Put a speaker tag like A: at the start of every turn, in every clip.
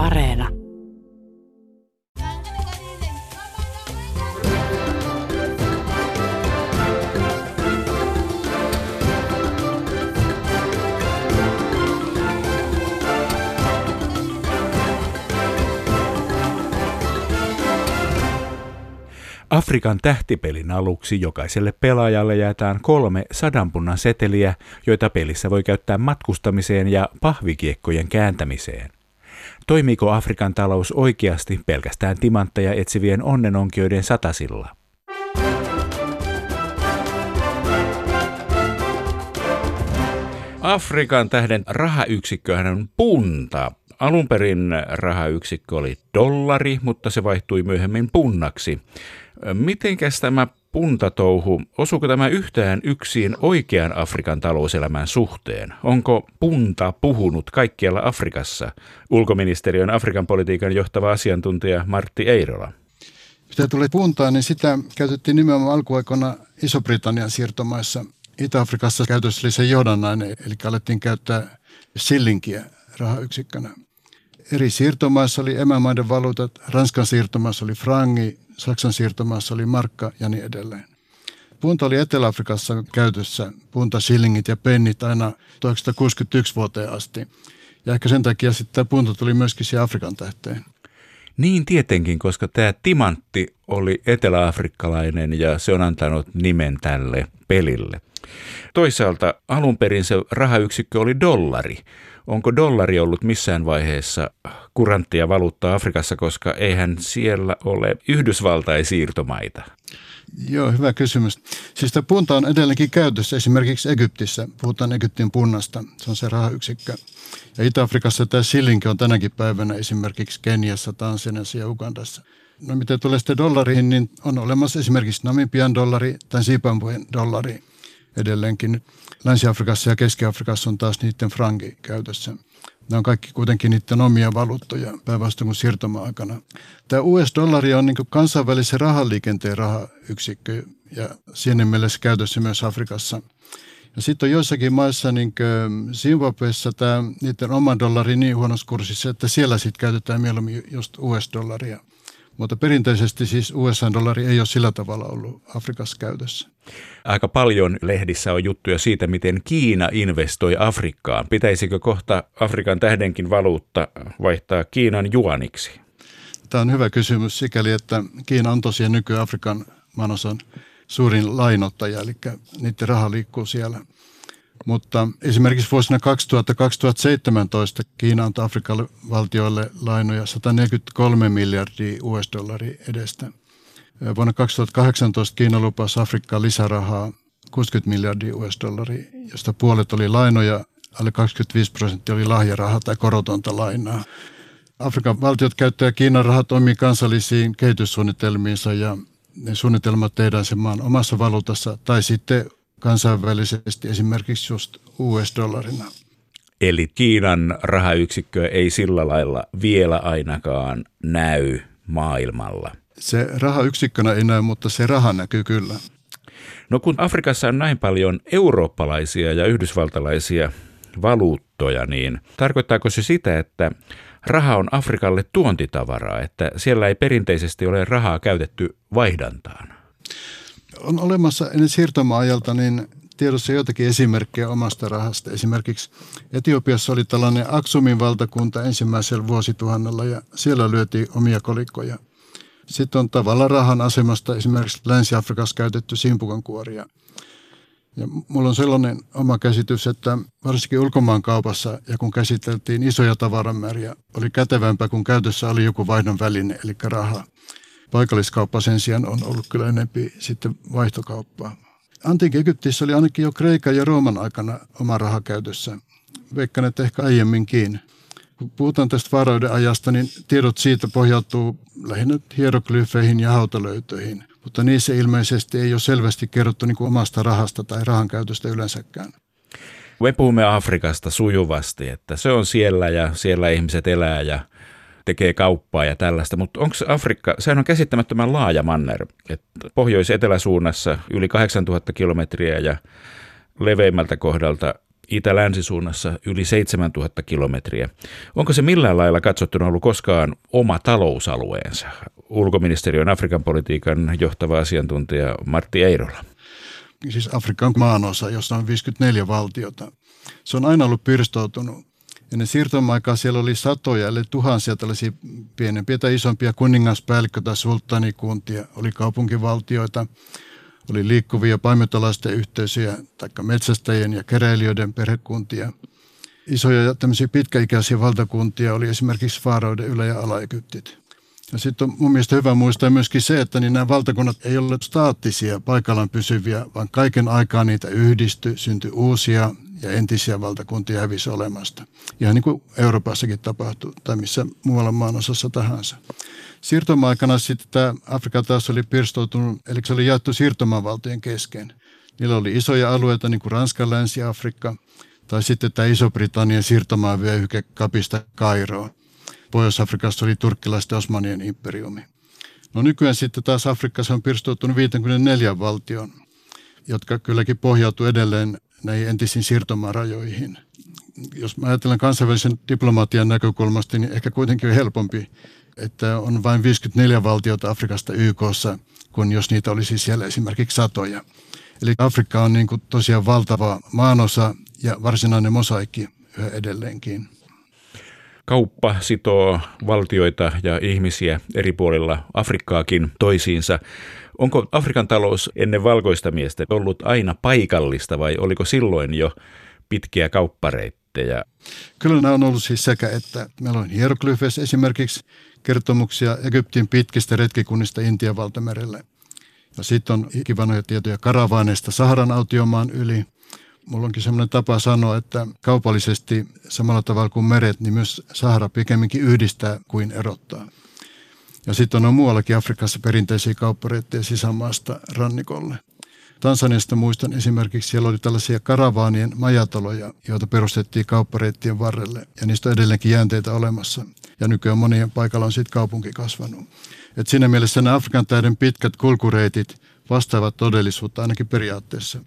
A: Areena.
B: Afrikan tähtipelin aluksi jokaiselle pelaajalle jaetaan kolme sadanpunnan seteliä, joita pelissä voi käyttää matkustamiseen ja pahvikiekkojen kääntämiseen. Toimiiko Afrikan talous oikeasti pelkästään timantteja etsivien onnenonkioiden satasilla? Afrikan tähden rahayksikköhän on punta. Alun perin rahayksikkö oli dollari, mutta se vaihtui myöhemmin punnaksi. Mitenkäs tämä puntatouhu, osuuko tämä yhtään yksin oikean Afrikan talouselämän suhteen? Onko punta puhunut kaikkialla Afrikassa? Ulkoministeriön Afrikan politiikan johtava asiantuntija Martti Eirola.
C: Mitä tulee puntaan, niin sitä käytettiin nimenomaan alkuaikoina Iso-Britannian siirtomaissa. Itä-Afrikassa käytössä oli se johdannainen, eli alettiin käyttää sillinkiä rahayksikkönä. Eri siirtomaissa oli emämaiden valuutat, Ranskan siirtomaissa oli frangi, Saksan siirtomaassa oli markka ja niin edelleen. Punta oli Etelä-Afrikassa käytössä, punta, shillingit ja pennit aina 1961 vuoteen asti. Ja ehkä sen takia sitten tämä punta tuli myöskin siihen Afrikan tähteen.
B: Niin tietenkin, koska tämä timantti oli eteläafrikkalainen ja se on antanut nimen tälle pelille. Toisaalta alun perin se rahayksikkö oli dollari. Onko dollari ollut missään vaiheessa kuranttia valuuttaa Afrikassa, koska eihän siellä ole Yhdysvaltain siirtomaita?
C: Joo, hyvä kysymys. Siis tämä punta on edelleenkin käytössä esimerkiksi Egyptissä. Puhutaan Egyptin punnasta, se on se rahayksikkö. Ja Itä-Afrikassa tämä shillingi on tänäkin päivänä esimerkiksi Keniassa, Tansaniassa ja Ugandassa. No mitä tulee sitten dollariin, niin on olemassa esimerkiksi Namibian dollari tai Zimbabwen dollari edelleenkin. Länsi-Afrikassa ja Keski-Afrikassa on taas niiden franki käytössä. Nämä on kaikki kuitenkin niiden omia valuuttoja päinvastoin kuin siirtoma-aikana. Tämä US-dollari on niin kansainvälisen rahaliikenteen rahayksikkö ja siinä mielessä käytössä myös Afrikassa. Ja sitten on joissakin maissa, niin kuin tämä, niiden oma dollari niin huonossa kurssissa, että siellä sitten käytetään mieluummin just US-dollaria. Mutta perinteisesti siis USA-dollari ei ole sillä tavalla ollut Afrikassa käytössä.
B: Aika paljon lehdissä on juttuja siitä, miten Kiina investoi Afrikkaan. Pitäisikö kohta Afrikan tähdenkin valuutta vaihtaa Kiinan juaniksi?
C: Tämä on hyvä kysymys sikäli, että Kiina on tosiaan nyky-Afrikan maanosan suurin lainottaja, eli niiden raha liikkuu siellä. Mutta esimerkiksi vuosina 2000-2017 Kiina antoi Afrikan valtioille lainoja 143 miljardia US-dollaria edestä. Vuonna 2018 Kiina lupasi Afrikkaan lisärahaa 60 miljardia US-dollaria, josta puolet oli lainoja, alle 25 prosenttia oli lahjarahaa tai korotonta lainaa. Afrikan valtiot käyttävät Kiinan rahat omiin kansallisiin kehityssuunnitelmiinsa ja ne suunnitelmat tehdään sen maan omassa valuutassa tai sitten kansainvälisesti esimerkiksi just US-dollarina.
B: Eli Kiinan rahayksikkö ei sillä lailla vielä ainakaan näy maailmalla.
C: Se rahayksikkönä ei näy, mutta se raha näkyy kyllä.
B: No kun Afrikassa on näin paljon eurooppalaisia ja yhdysvaltalaisia valuuttoja, niin tarkoittaako se sitä, että raha on Afrikalle tuontitavaraa, että siellä ei perinteisesti ole rahaa käytetty vaihdantaan?
C: On olemassa ennen siirtomaajalta niin tiedossa joitakin esimerkkejä omasta rahasta. Esimerkiksi Etiopiassa oli tällainen Aksumin valtakunta ensimmäisellä vuosituhannella ja siellä lyötiin omia kolikkoja. Sitten on tavalla rahan asemasta esimerkiksi Länsi-Afrikassa käytetty simpukankuoria. Ja mulla on sellainen oma käsitys, että varsinkin ulkomaankaupassa ja kun käsiteltiin isoja tavaramääriä, oli kätevämpää, kun käytössä oli joku vaihdon väline, eli raha. Paikalliskauppa sen sijaan on ollut kyllä enempi sitten vaihtokauppaa. Antiikin Egyptissä oli ainakin jo Kreikan ja Rooman aikana oma raha käytössä. Veikkaan, että ehkä aiemminkin. Kun puhutaan tästä varoiden ajasta, niin tiedot siitä pohjautuu lähinnä hieroglyfeihin ja hautalöytöihin. Mutta niissä ilmeisesti ei ole selvästi kerrottu niin omasta rahasta tai rahan käytöstä yleensäkään.
B: Me puhumme Afrikasta sujuvasti, että se on siellä ja siellä ihmiset elää ja tekee kauppaa ja tällaista, mutta onko Afrikka, sehän on käsittämättömän laaja manner, että pohjois-eteläsuunnassa yli 8000 kilometriä ja leveimmältä kohdalta itä-länsisuunnassa yli 7000 kilometriä. Onko se millään lailla katsottuna ollut koskaan oma talousalueensa? Ulkoministeriön Afrikan politiikan johtava asiantuntija Martti Eirola.
C: Siis Afrikan maanosa, jossa on 54 valtiota. Se on aina ollut pirstoutunut Ennen siirtomaikaa siellä oli satoja, eli tuhansia tällaisia pienempiä tai isompia kuningaspäällikkö- tai sulttanikuntia. Oli kaupunkivaltioita, oli liikkuvia paimentolaisten yhteisöjä, tai metsästäjien ja keräilijöiden perhekuntia. Isoja ja tämmöisiä pitkäikäisiä valtakuntia oli esimerkiksi Faaroiden ylä- ja ala-Egyptit. Ja sitten on mun mielestä hyvä muistaa myöskin se, että niin nämä valtakunnat ei ole staattisia, paikallaan pysyviä, vaan kaiken aikaa niitä yhdistyi, syntyi uusia ja entisiä valtakuntia hävisi olemasta. Ihan niin kuin Euroopassakin tapahtui tai missä muualla maan osassa tahansa. Siirtomaikana sitten tämä Afrika taas oli pirstoutunut, eli se oli jaettu siirtomavaltojen kesken. Niillä oli isoja alueita, niin kuin Ranska, Länsi-Afrikka, tai sitten tämä Iso-Britannian siirtomaavyöhyke Kapista Kairoon. Pohjois-Afrikassa oli turkkilaisten Osmanien imperiumi. No nykyään sitten taas Afrikassa on pirstoutunut 54 valtion, jotka kylläkin pohjautuu edelleen näihin entisiin siirtomaarajoihin. Jos mä ajattelen kansainvälisen diplomatian näkökulmasta, niin ehkä kuitenkin on helpompi, että on vain 54 valtiota Afrikasta YKssa, kun jos niitä olisi siellä esimerkiksi satoja. Eli Afrikka on niin kuin tosiaan valtava maanosa ja varsinainen mosaikki yhä edelleenkin.
B: Kauppa sitoo valtioita ja ihmisiä eri puolilla Afrikkaakin toisiinsa. Onko Afrikan talous ennen valkoista miestä ollut aina paikallista vai oliko silloin jo pitkiä kauppareittejä?
C: Kyllä nämä on ollut siis sekä, että meillä on hieroglyfeissa esimerkiksi kertomuksia Egyptin pitkistä retkikunnista Intian valtamerelle. Ja sitten on ikivanhoja tietoja karavaaneista Saharan autiomaan yli. Mulla onkin sellainen tapa sanoa, että kaupallisesti samalla tavalla kuin meret, niin myös Sahara pikemminkin yhdistää kuin erottaa. Ja sitten on muuallakin Afrikassa perinteisiä kauppareittejä sisämaasta rannikolle. Tansaniasta muistan esimerkiksi, siellä oli tällaisia karavaanien majataloja, joita perustettiin kauppareittien varrelle. Ja niistä on edelleenkin jäänteitä olemassa. Ja nykyään monien paikalla on sitten kaupunki kasvanut. Et siinä mielessä nämä Afrikan täyden pitkät kulkureitit vastaavat todellisuutta ainakin periaatteessa.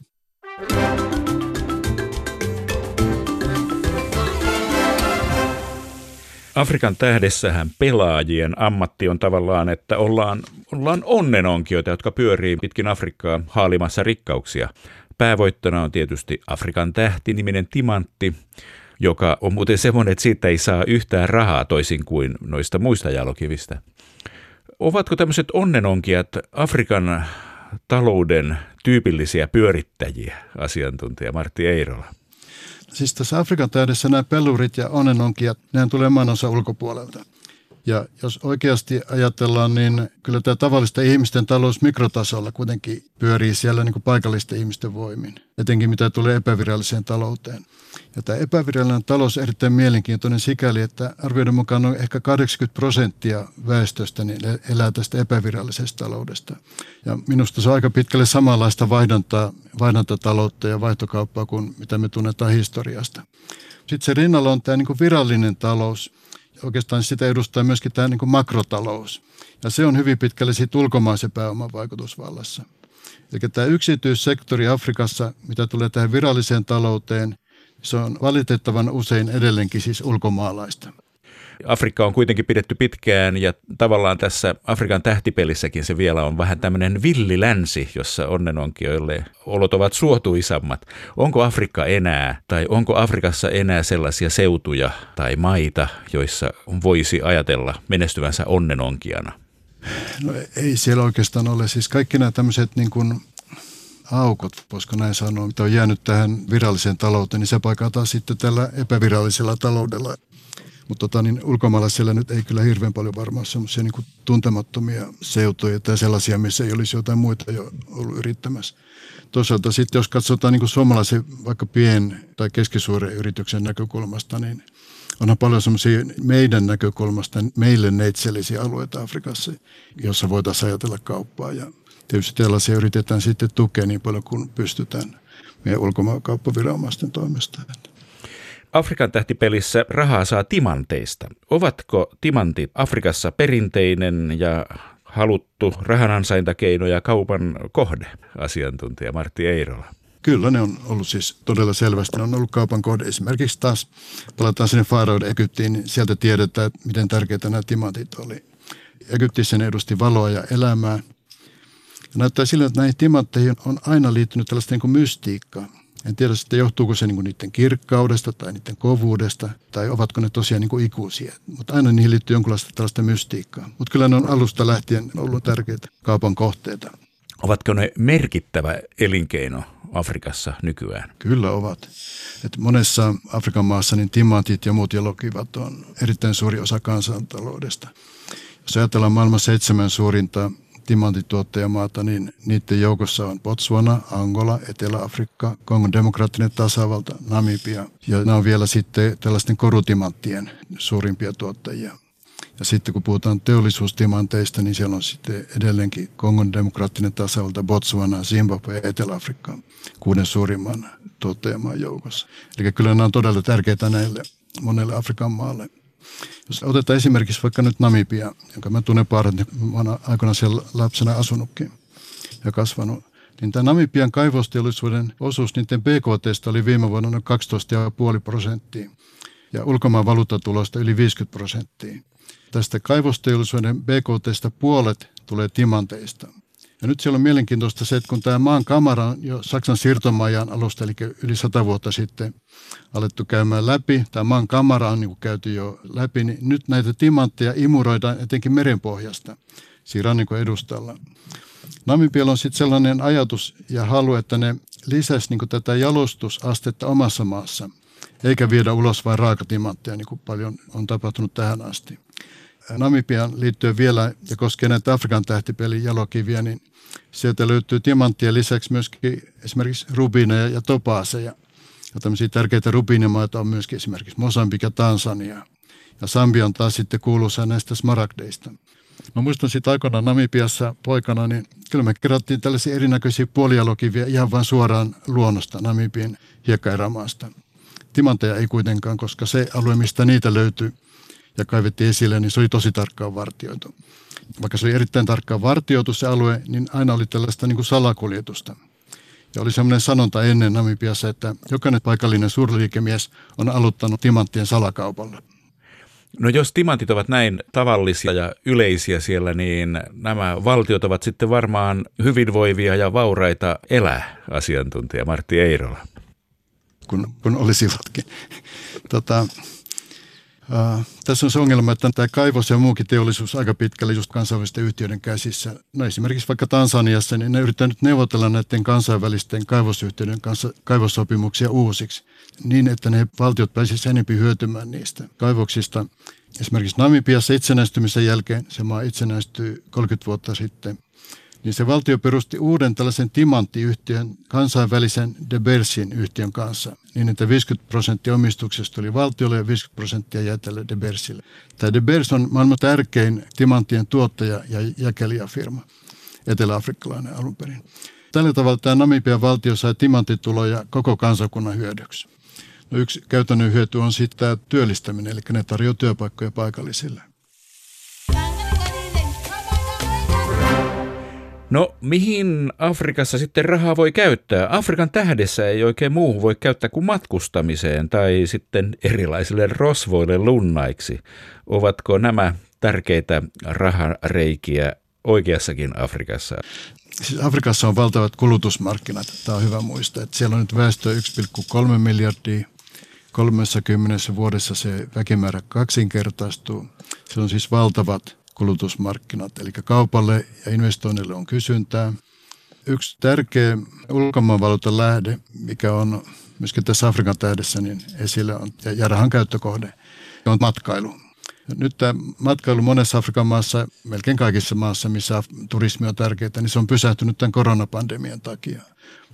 B: Afrikan tähdessähän pelaajien ammatti on tavallaan, että ollaan, ollaan onnenonkioita, jotka pyörii pitkin Afrikkaa haalimassa rikkauksia. Päävoittona on tietysti Afrikan tähti-niminen timantti, joka on muuten semmoinen, että siitä ei saa yhtään rahaa toisin kuin noista muista jalokivistä. Ovatko tämmöiset onnenonkijat Afrikan talouden tyypillisiä pyörittäjiä, asiantuntija Martti Eirola?
C: Siis tässä Afrikan täydessä nämä pellurit ja onnenonkijat, nehän tulee maanosa ulkopuolelta. Ja jos oikeasti ajatellaan, niin kyllä tämä tavallista ihmisten talous mikrotasolla kuitenkin pyörii siellä niin kuin paikallisten ihmisten voimin, etenkin mitä tulee epäviralliseen talouteen. Ja tämä epävirallinen talous on erittäin mielenkiintoinen sikäli, että arvioiden mukaan on ehkä 80 prosenttia väestöstä niin elää tästä epävirallisesta taloudesta. Ja minusta se on aika pitkälle samanlaista vaihdantaa, vaihdantataloutta ja vaihtokauppaa kuin mitä me tunnetaan historiasta. Sitten se rinnalla on tämä niin kuin virallinen talous – oikeastaan sitä edustaa myöskin tämä niin makrotalous. Ja se on hyvin pitkälle siitä ulkomaisen pääoman vaikutusvallassa. Eli tämä yksityissektori Afrikassa, mitä tulee tähän viralliseen talouteen, se on valitettavan usein edelleenkin siis ulkomaalaista.
B: Afrikka on kuitenkin pidetty pitkään ja tavallaan tässä Afrikan tähtipelissäkin se vielä on vähän tämmöinen villilänsi, jossa onnenonkijoille olot ovat suotuisammat. Onko Afrikka enää tai onko Afrikassa enää sellaisia seutuja tai maita, joissa voisi ajatella menestyvänsä onnenonkijana?
C: No ei siellä oikeastaan ole. Siis kaikki nämä tämmöiset niin kuin aukot, voisiko näin sanoa, mitä on jäänyt tähän viralliseen talouteen, niin se paikataan sitten tällä epävirallisella taloudella. Mutta tota, niin ulkomaalaisilla nyt ei kyllä hirveän paljon varmaan semmoisia niin tuntemattomia seutuja tai sellaisia, missä ei olisi jotain muita jo ollut yrittämässä. Toisaalta sitten jos katsotaan niin suomalaisen vaikka pien- tai keskisuuren yrityksen näkökulmasta, niin onhan paljon semmoisia meidän näkökulmasta meille neitsellisiä alueita Afrikassa, jossa voitaisiin ajatella kauppaa. Ja tietysti tällaisia yritetään sitten tukea niin paljon kuin pystytään meidän ulkomaankauppaviranomaisten toimesta.
B: Afrikan tähtipelissä rahaa saa timanteista. Ovatko timantit Afrikassa perinteinen ja haluttu rahanansaintakeino ja kaupan kohde, asiantuntija Martti Eirola?
C: Kyllä ne on ollut siis todella selvästi. Ne on ollut kaupan kohde. Esimerkiksi taas palataan sinne Faaroiden Egyptiin, niin sieltä tiedetään, miten tärkeitä nämä timantit oli. Egyptissä ne edusti valoa ja elämää. Ja näyttää siltä, että näihin timantteihin on aina liittynyt tällaista niin kuin mystiikkaa. En tiedä sitten johtuuko se niin kuin niiden kirkkaudesta tai niiden kovuudesta tai ovatko ne tosiaan niin kuin ikuisia. Mutta aina niihin liittyy jonkinlaista tällaista mystiikkaa. Mutta kyllä ne on alusta lähtien ollut tärkeitä kaupan kohteita.
B: Ovatko ne merkittävä elinkeino Afrikassa nykyään?
C: Kyllä ovat. Et monessa Afrikan maassa niin timantit ja muut jalokivat on erittäin suuri osa kansantaloudesta. Jos ajatellaan maailman seitsemän suurinta timantituottajamaata, niin niiden joukossa on Botswana, Angola, Etelä-Afrikka, Kongon demokraattinen tasavalta, Namibia ja nämä on vielä sitten tällaisten korutimanttien suurimpia tuottajia. Ja sitten kun puhutaan teollisuustimanteista, niin siellä on sitten edelleenkin Kongon demokraattinen tasavalta, Botswana, Zimbabwe ja Etelä-Afrikka kuuden suurimman tuottajamaan joukossa. Eli kyllä nämä on todella tärkeitä näille monelle Afrikan maalle. Jos otetaan esimerkiksi vaikka nyt Namibia, jonka mä tunnen parhaiten, mä olen aikoinaan siellä lapsena asunutkin ja kasvanut, niin tämä Namibian kaivosteollisuuden osuus niiden BKT oli viime vuonna noin 12,5 prosenttia ja ulkomaan valuuttatulosta yli 50 prosenttia. Tästä kaivosteollisuuden BKTstä puolet tulee timanteista. Ja nyt siellä on mielenkiintoista se, että kun tämä maan kamera on jo Saksan siirtomaajan alusta, eli yli sata vuotta sitten alettu käymään läpi, tämä maan kamera on niin käyty jo läpi, niin nyt näitä timantteja imuroidaan etenkin merenpohjasta siinä rannikon edustalla. Namibialla on sitten sellainen ajatus ja halu, että ne lisäisi niin tätä jalostusastetta omassa maassa, eikä viedä ulos vain raakatimantteja, niin kuin paljon on tapahtunut tähän asti. Namibian liittyen vielä, ja koskee näitä Afrikan tähtipelin jalokiviä, niin sieltä löytyy tiamanttien lisäksi myöskin esimerkiksi rubineja ja topaaseja. Ja tämmöisiä tärkeitä rubiinimaita on myöskin esimerkiksi Mosambik ja Tansania. Ja Sambia on taas sitten kuuluisa näistä smaragdeista. Mä muistan siitä aikoinaan Namibiassa poikana, niin kyllä me kerättiin tällaisia erinäköisiä puolijalokiviä ihan vain suoraan luonnosta Namibian hiekkaerämaasta. Timanteja ei kuitenkaan, koska se alue, mistä niitä löytyy ja kaivettiin esille, niin se oli tosi tarkkaan vartioitu vaikka se oli erittäin tarkkaan vartioitu se alue, niin aina oli tällaista niin kuin salakuljetusta. Ja oli semmoinen sanonta ennen Namibiassa, että jokainen paikallinen suurliikemies on aloittanut timanttien salakaupalla.
B: No jos timantit ovat näin tavallisia ja yleisiä siellä, niin nämä valtiot ovat sitten varmaan hyvinvoivia ja vauraita elää, asiantuntija Martti Eirola.
C: Kun, kun olisivatkin. Tota, Uh, tässä on se ongelma, että tämä kaivos ja muukin teollisuus aika pitkälle just kansainvälisten yhtiöiden käsissä. No esimerkiksi vaikka Tansaniassa, niin ne yrittää nyt neuvotella näiden kansainvälisten kaivosyhtiöiden kanssa kaivossopimuksia uusiksi, niin että ne valtiot pääsisivät enempi hyötymään niistä kaivoksista. Esimerkiksi Namibiassa itsenäistymisen jälkeen, se maa itsenäistyi 30 vuotta sitten, niin se valtio perusti uuden tällaisen timanttiyhtiön kansainvälisen De Bersin yhtiön kanssa, niin että 50 prosenttia omistuksesta oli valtiolle ja 50 prosenttia jäi tälle De Bersille. Tämä De Bers on maailman tärkein timanttien tuottaja ja jakelijafirma, etelä-afrikkalainen alun perin. Tällä tavalla tämä Namibian valtio sai timanttituloja koko kansakunnan hyödyksi. No yksi käytännön hyöty on sitten tämä työllistäminen, eli ne tarjoavat työpaikkoja paikallisille.
B: No mihin Afrikassa sitten rahaa voi käyttää? Afrikan tähdessä ei oikein muuhun voi käyttää kuin matkustamiseen tai sitten erilaisille rosvoille lunnaiksi. Ovatko nämä tärkeitä rahareikiä oikeassakin Afrikassa?
C: Siis Afrikassa on valtavat kulutusmarkkinat. Tämä on hyvä muistaa. Että siellä on nyt väestö 1,3 miljardia. 30 vuodessa se väkimäärä kaksinkertaistuu. Se on siis valtavat kulutusmarkkinat, eli kaupalle ja investoinnille on kysyntää. Yksi tärkeä ulkomaanvaluutan lähde, mikä on myöskin tässä Afrikan tähdessä niin esillä on, ja rahan käyttökohde, on matkailu. Nyt tämä matkailu monessa Afrikan maassa, melkein kaikissa maassa, missä turismi on tärkeää, niin se on pysähtynyt tämän koronapandemian takia.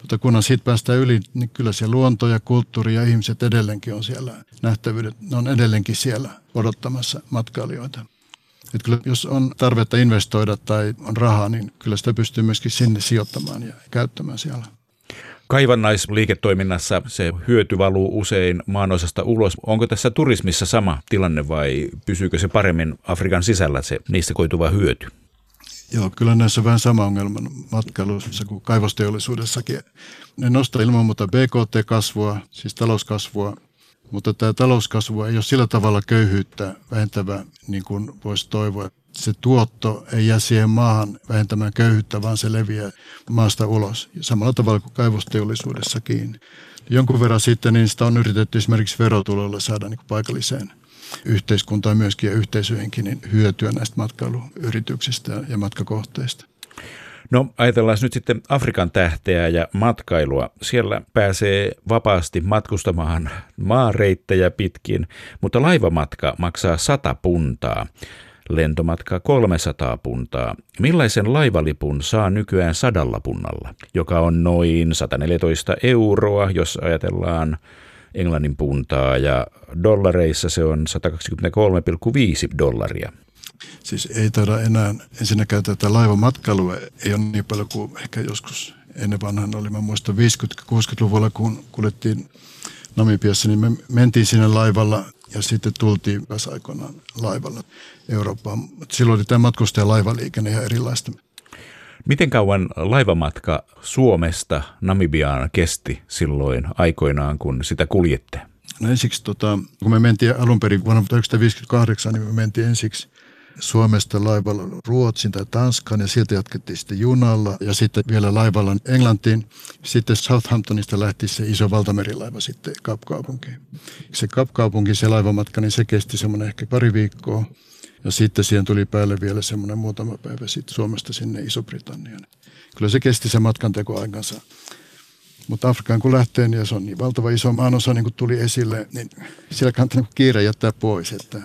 C: Mutta kunhan siitä päästään yli, niin kyllä se luonto ja kulttuuri ja ihmiset edelleenkin on siellä nähtävyydet. Ne on edelleenkin siellä odottamassa matkailijoita. Että kyllä jos on tarvetta investoida tai on rahaa, niin kyllä sitä pystyy myöskin sinne sijoittamaan ja käyttämään siellä.
B: Kaivannaisliiketoiminnassa se hyöty valuu usein maanosasta ulos. Onko tässä turismissa sama tilanne vai pysyykö se paremmin Afrikan sisällä se niistä koituva hyöty?
C: Joo, kyllä näissä on vähän sama ongelma matkailussa kuin kaivosteollisuudessakin. Ne nostaa ilman muuta BKT-kasvua, siis talouskasvua, mutta tämä talouskasvu ei ole sillä tavalla köyhyyttä vähentävä, niin kuin voisi toivoa. Se tuotto ei jää siihen maahan vähentämään köyhyyttä, vaan se leviää maasta ulos. Samalla tavalla kuin kaivosteollisuudessakin. Jonkun verran sitten niin sitä on yritetty esimerkiksi verotuloilla saada niin paikalliseen yhteiskuntaan myöskin ja yhteisöjenkin niin hyötyä näistä matkailuyrityksistä ja matkakohteista.
B: No ajatellaan nyt sitten Afrikan tähteä ja matkailua. Siellä pääsee vapaasti matkustamaan maareittejä pitkin, mutta laivamatka maksaa 100 puntaa. Lentomatka 300 puntaa. Millaisen laivalipun saa nykyään sadalla punnalla, joka on noin 114 euroa, jos ajatellaan Englannin puntaa, ja dollareissa se on 123,5 dollaria.
C: Siis ei taida enää, ensinnäkään tätä laivamatkailua ei ole niin paljon kuin ehkä joskus ennen vanhan oli. Mä muistan 50-60-luvulla, kun kuljettiin Namibiassa, niin me mentiin sinne laivalla ja sitten tultiin myös aikoinaan laivalla Eurooppaan. Silloin oli tämä matkustaja laivaliikenne ihan erilaista.
B: Miten kauan laivamatka Suomesta Namibiaan kesti silloin aikoinaan, kun sitä kuljette?
C: No ensiksi, tota, kun me mentiin alun perin vuonna 1958, niin me mentiin ensiksi Suomesta laivalla Ruotsin tai Tanskan ja sieltä jatkettiin sitten junalla ja sitten vielä laivalla Englantiin. Sitten Southamptonista lähti se iso valtamerilaiva sitten Kapkaupunkiin. Se Kapkaupunki, se laivamatka, niin se kesti semmoinen ehkä pari viikkoa. Ja sitten siihen tuli päälle vielä semmoinen muutama päivä sitten Suomesta sinne Iso-Britanniaan. Kyllä se kesti se matkan aikansa. Mutta Afrikaan kun lähtee, niin se on niin valtava iso maanosa, niin kuin tuli esille, niin siellä kannattaa niin kiire jättää pois, että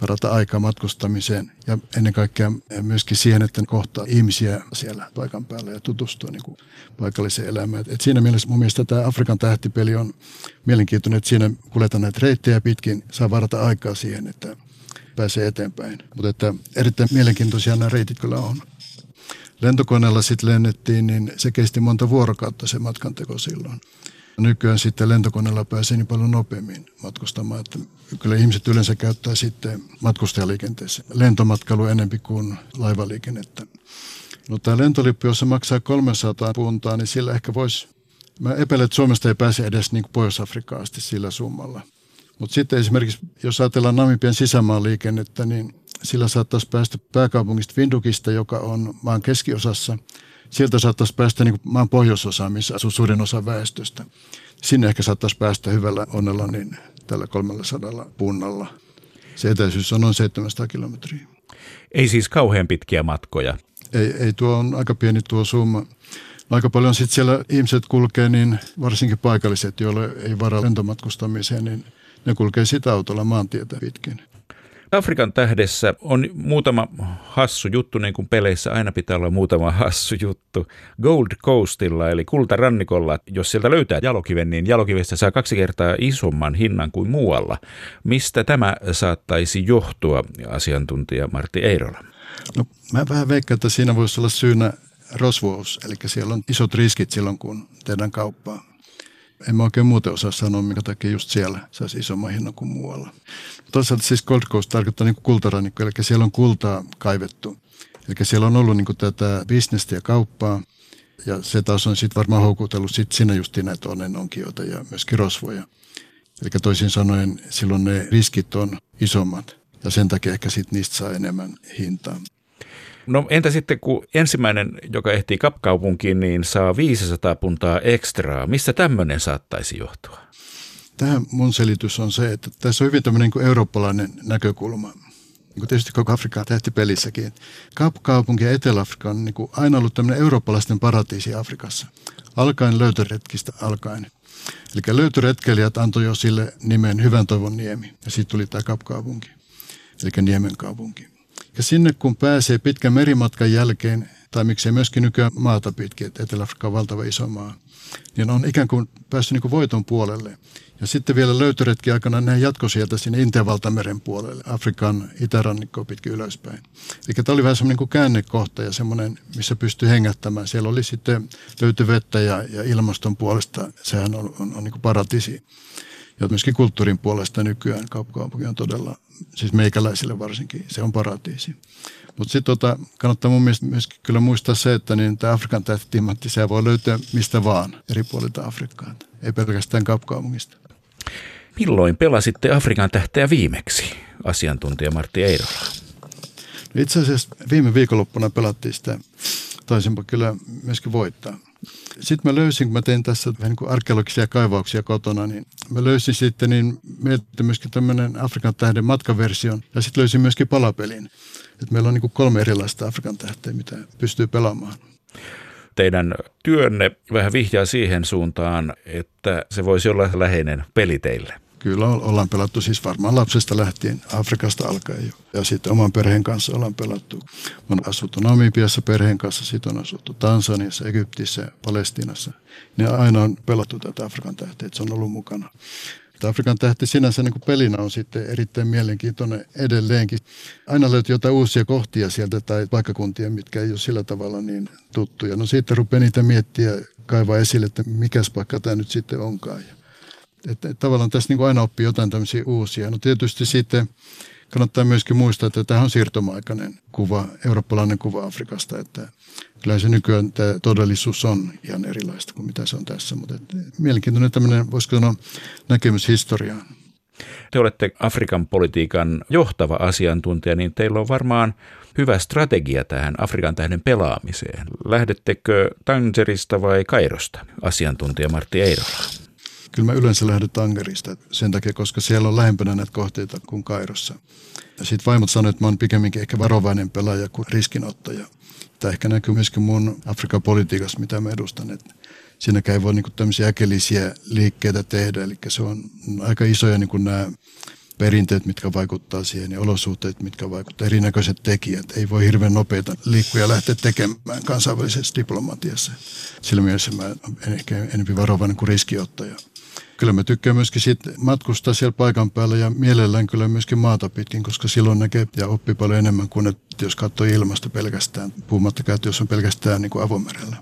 C: varata aikaa matkustamiseen ja ennen kaikkea myöskin siihen, että kohtaa ihmisiä siellä paikan päällä ja tutustua niin kuin paikalliseen elämään. Et siinä mielessä mun mielestä tämä Afrikan tähtipeli on mielenkiintoinen, että siinä kuljetaan näitä reittejä pitkin, saa varata aikaa siihen, että pääsee eteenpäin. Mutta että erittäin mielenkiintoisia nämä reitit kyllä on. Lentokoneella sitten lennettiin, niin se kesti monta vuorokautta se matkanteko silloin. Nykyään sitten lentokoneella pääsee niin paljon nopeammin matkustamaan, että kyllä ihmiset yleensä käyttää sitten matkustajaliikenteessä lentomatkailu enempi kuin laivaliikennettä. No tämä lentolippu, jos se maksaa 300 puntaa, niin sillä ehkä voisi, mä epäilen, että Suomesta ei pääse edes niin Pohjois-Afrikkaan asti sillä summalla. Mutta sitten esimerkiksi, jos ajatellaan Namibian sisämaan liikennettä, niin sillä saattaisi päästä pääkaupungista Vindukista, joka on maan keskiosassa. Sieltä saattaisi päästä niin maan pohjoisosaan, missä asuu suurin osa väestöstä. Sinne ehkä saattaisi päästä hyvällä onnella niin tällä 300 punnalla. Se etäisyys on noin 700 kilometriä.
B: Ei siis kauhean pitkiä matkoja.
C: Ei, ei tuo on aika pieni tuo summa. Aika paljon sitten siellä ihmiset kulkee, niin varsinkin paikalliset, joille ei varaa lentomatkustamiseen, niin ne kulkee sitä autolla maantietä pitkin.
B: Afrikan tähdessä on muutama hassu juttu, niin kuin peleissä aina pitää olla muutama hassu juttu. Gold Coastilla, eli kultarannikolla, jos sieltä löytää jalokiven, niin jalokivestä saa kaksi kertaa isomman hinnan kuin muualla. Mistä tämä saattaisi johtua, asiantuntija Martti Eirola?
C: No, mä vähän veikkaan, että siinä voisi olla syynä rosvous, eli siellä on isot riskit silloin, kun tehdään kauppaa. En mä oikein muuten osaa sanoa, minkä takia just siellä saisi isomman hinnan kuin muualla. Toisaalta siis Gold Coast tarkoittaa niin kultarannikko, eli siellä on kultaa kaivettu. Eli siellä on ollut niin tätä bisnestä ja kauppaa, ja se taas on sitten varmaan houkutellut sit sinne justiin näitä onnenonkioita ja myöskin rosvoja. Eli toisin sanoen silloin ne riskit on isommat, ja sen takia ehkä sitten niistä saa enemmän hintaa.
B: No entä sitten, kun ensimmäinen, joka ehtii kapkaupunkiin, niin saa 500 puntaa ekstraa. Missä tämmöinen saattaisi johtua?
C: Tähän mun selitys on se, että tässä on hyvin tämmöinen niin eurooppalainen näkökulma. Niin tietysti koko Afrikan tähtipelissäkin. Kapkaupunki ja Etelä-Afrika on niin kuin aina ollut tämmöinen eurooppalaisten paratiisi Afrikassa. Alkaen löytöretkistä alkaen. Eli löytöretkeilijät antoi jo sille nimen Hyvän toivon niemi. Ja sitten tuli tämä Kapkaupunki, eli Niemen kaupunki. Ja sinne kun pääsee pitkän merimatkan jälkeen, tai miksei myöskin nykyään maata pitkin, Etelä-Afrikka on valtava iso maa, niin on ikään kuin päässyt niin kuin voiton puolelle. Ja sitten vielä löytöretki aikana ne jatko sieltä sinne Intian valtameren puolelle, Afrikan itärannikkoa pitkin ylöspäin. Eli tämä oli vähän semmoinen kuin käännekohta ja semmoinen, missä pystyi hengättämään. Siellä oli sitten löyty vettä ja, ja ilmaston puolesta, sehän on, on, on niin kuin paratisi. Ja myöskin kulttuurin puolesta nykyään kaupunki on todella, siis meikäläisille varsinkin, se on paratiisi. Mutta sitten tota, kannattaa mun mielestä myöskin kyllä muistaa se, että niin tämä Afrikan tähtitimantti, se voi löytyä mistä vaan eri puolilta Afrikkaa, ei pelkästään kapkaupungista.
B: Milloin pelasitte Afrikan tähteä viimeksi, asiantuntija Martti Eirola?
C: No itse asiassa viime viikonloppuna pelattiin sitä, taisinpa kyllä myöskin voittaa. Sitten mä löysin, kun mä tein tässä vähän niin kuin arkeologisia kaivauksia kotona, niin mä löysin sitten, niin mietittiin myöskin tämmöinen Afrikan tähden matkaversion ja sitten löysin myöskin palapelin. Et meillä on niin kuin kolme erilaista Afrikan tähteä, mitä pystyy pelaamaan
B: teidän työnne vähän vihjaa siihen suuntaan, että se voisi olla läheinen peli teille.
C: Kyllä ollaan pelattu siis varmaan lapsesta lähtien Afrikasta alkaen jo. Ja sitten oman perheen kanssa ollaan pelattu. On asuttu Namibiassa perheen kanssa, sitten on asuttu Tansaniassa, Egyptissä, Palestiinassa. Ne aina on pelattu tätä Afrikan tähteä, että se on ollut mukana. Afrikan tähti sinänsä niin kuin pelinä on sitten erittäin mielenkiintoinen edelleenkin. Aina löytyy jotain uusia kohtia sieltä tai paikkakuntia, mitkä ei ole sillä tavalla niin tuttuja. No sitten rupeaa niitä miettiä, kaivaa esille, että mikä paikka tämä nyt sitten onkaan. Että, tavallaan tässä niin kuin aina oppii jotain tämmöisiä uusia. No tietysti sitten kannattaa myöskin muistaa, että tämä on siirtomaikainen kuva, eurooppalainen kuva Afrikasta, että kyllä se nykyään tämä todellisuus on ihan erilaista kuin mitä se on tässä, mutta että mielenkiintoinen tämmöinen, voisiko sanoa, näkemys historiaan.
B: Te olette Afrikan politiikan johtava asiantuntija, niin teillä on varmaan hyvä strategia tähän Afrikan tähden pelaamiseen. Lähdettekö Tangerista vai Kairosta, asiantuntija Martti Eirola?
C: Kyllä mä yleensä lähden Tangerista sen takia, koska siellä on lähempänä näitä kohteita kuin Kairossa. Ja sitten vaimot sanoivat, että mä oon pikemminkin ehkä varovainen pelaaja kuin riskinottaja. Tämä ehkä näkyy myöskin mun Afrikan politiikassa, mitä mä edustan. Että siinäkään ei voi niin tämmöisiä äkelisiä liikkeitä tehdä. Eli se on aika isoja niin nämä perinteet, mitkä vaikuttaa siihen ja olosuhteet, mitkä vaikuttavat, erinäköiset tekijät. Ei voi hirveän nopeita liikkuja lähteä tekemään kansainvälisessä diplomatiassa. Sillä mielessä mä olen ehkä enemmän varovainen kuin riskiottaja. Kyllä mä tykkään myöskin siitä matkustaa siellä paikan päällä ja mielellään kyllä myöskin maata pitkin, koska silloin näkee ja oppii paljon enemmän kuin että jos katsoo ilmasta pelkästään, puhumattakaan, että jos on pelkästään niin kuin avomerellä.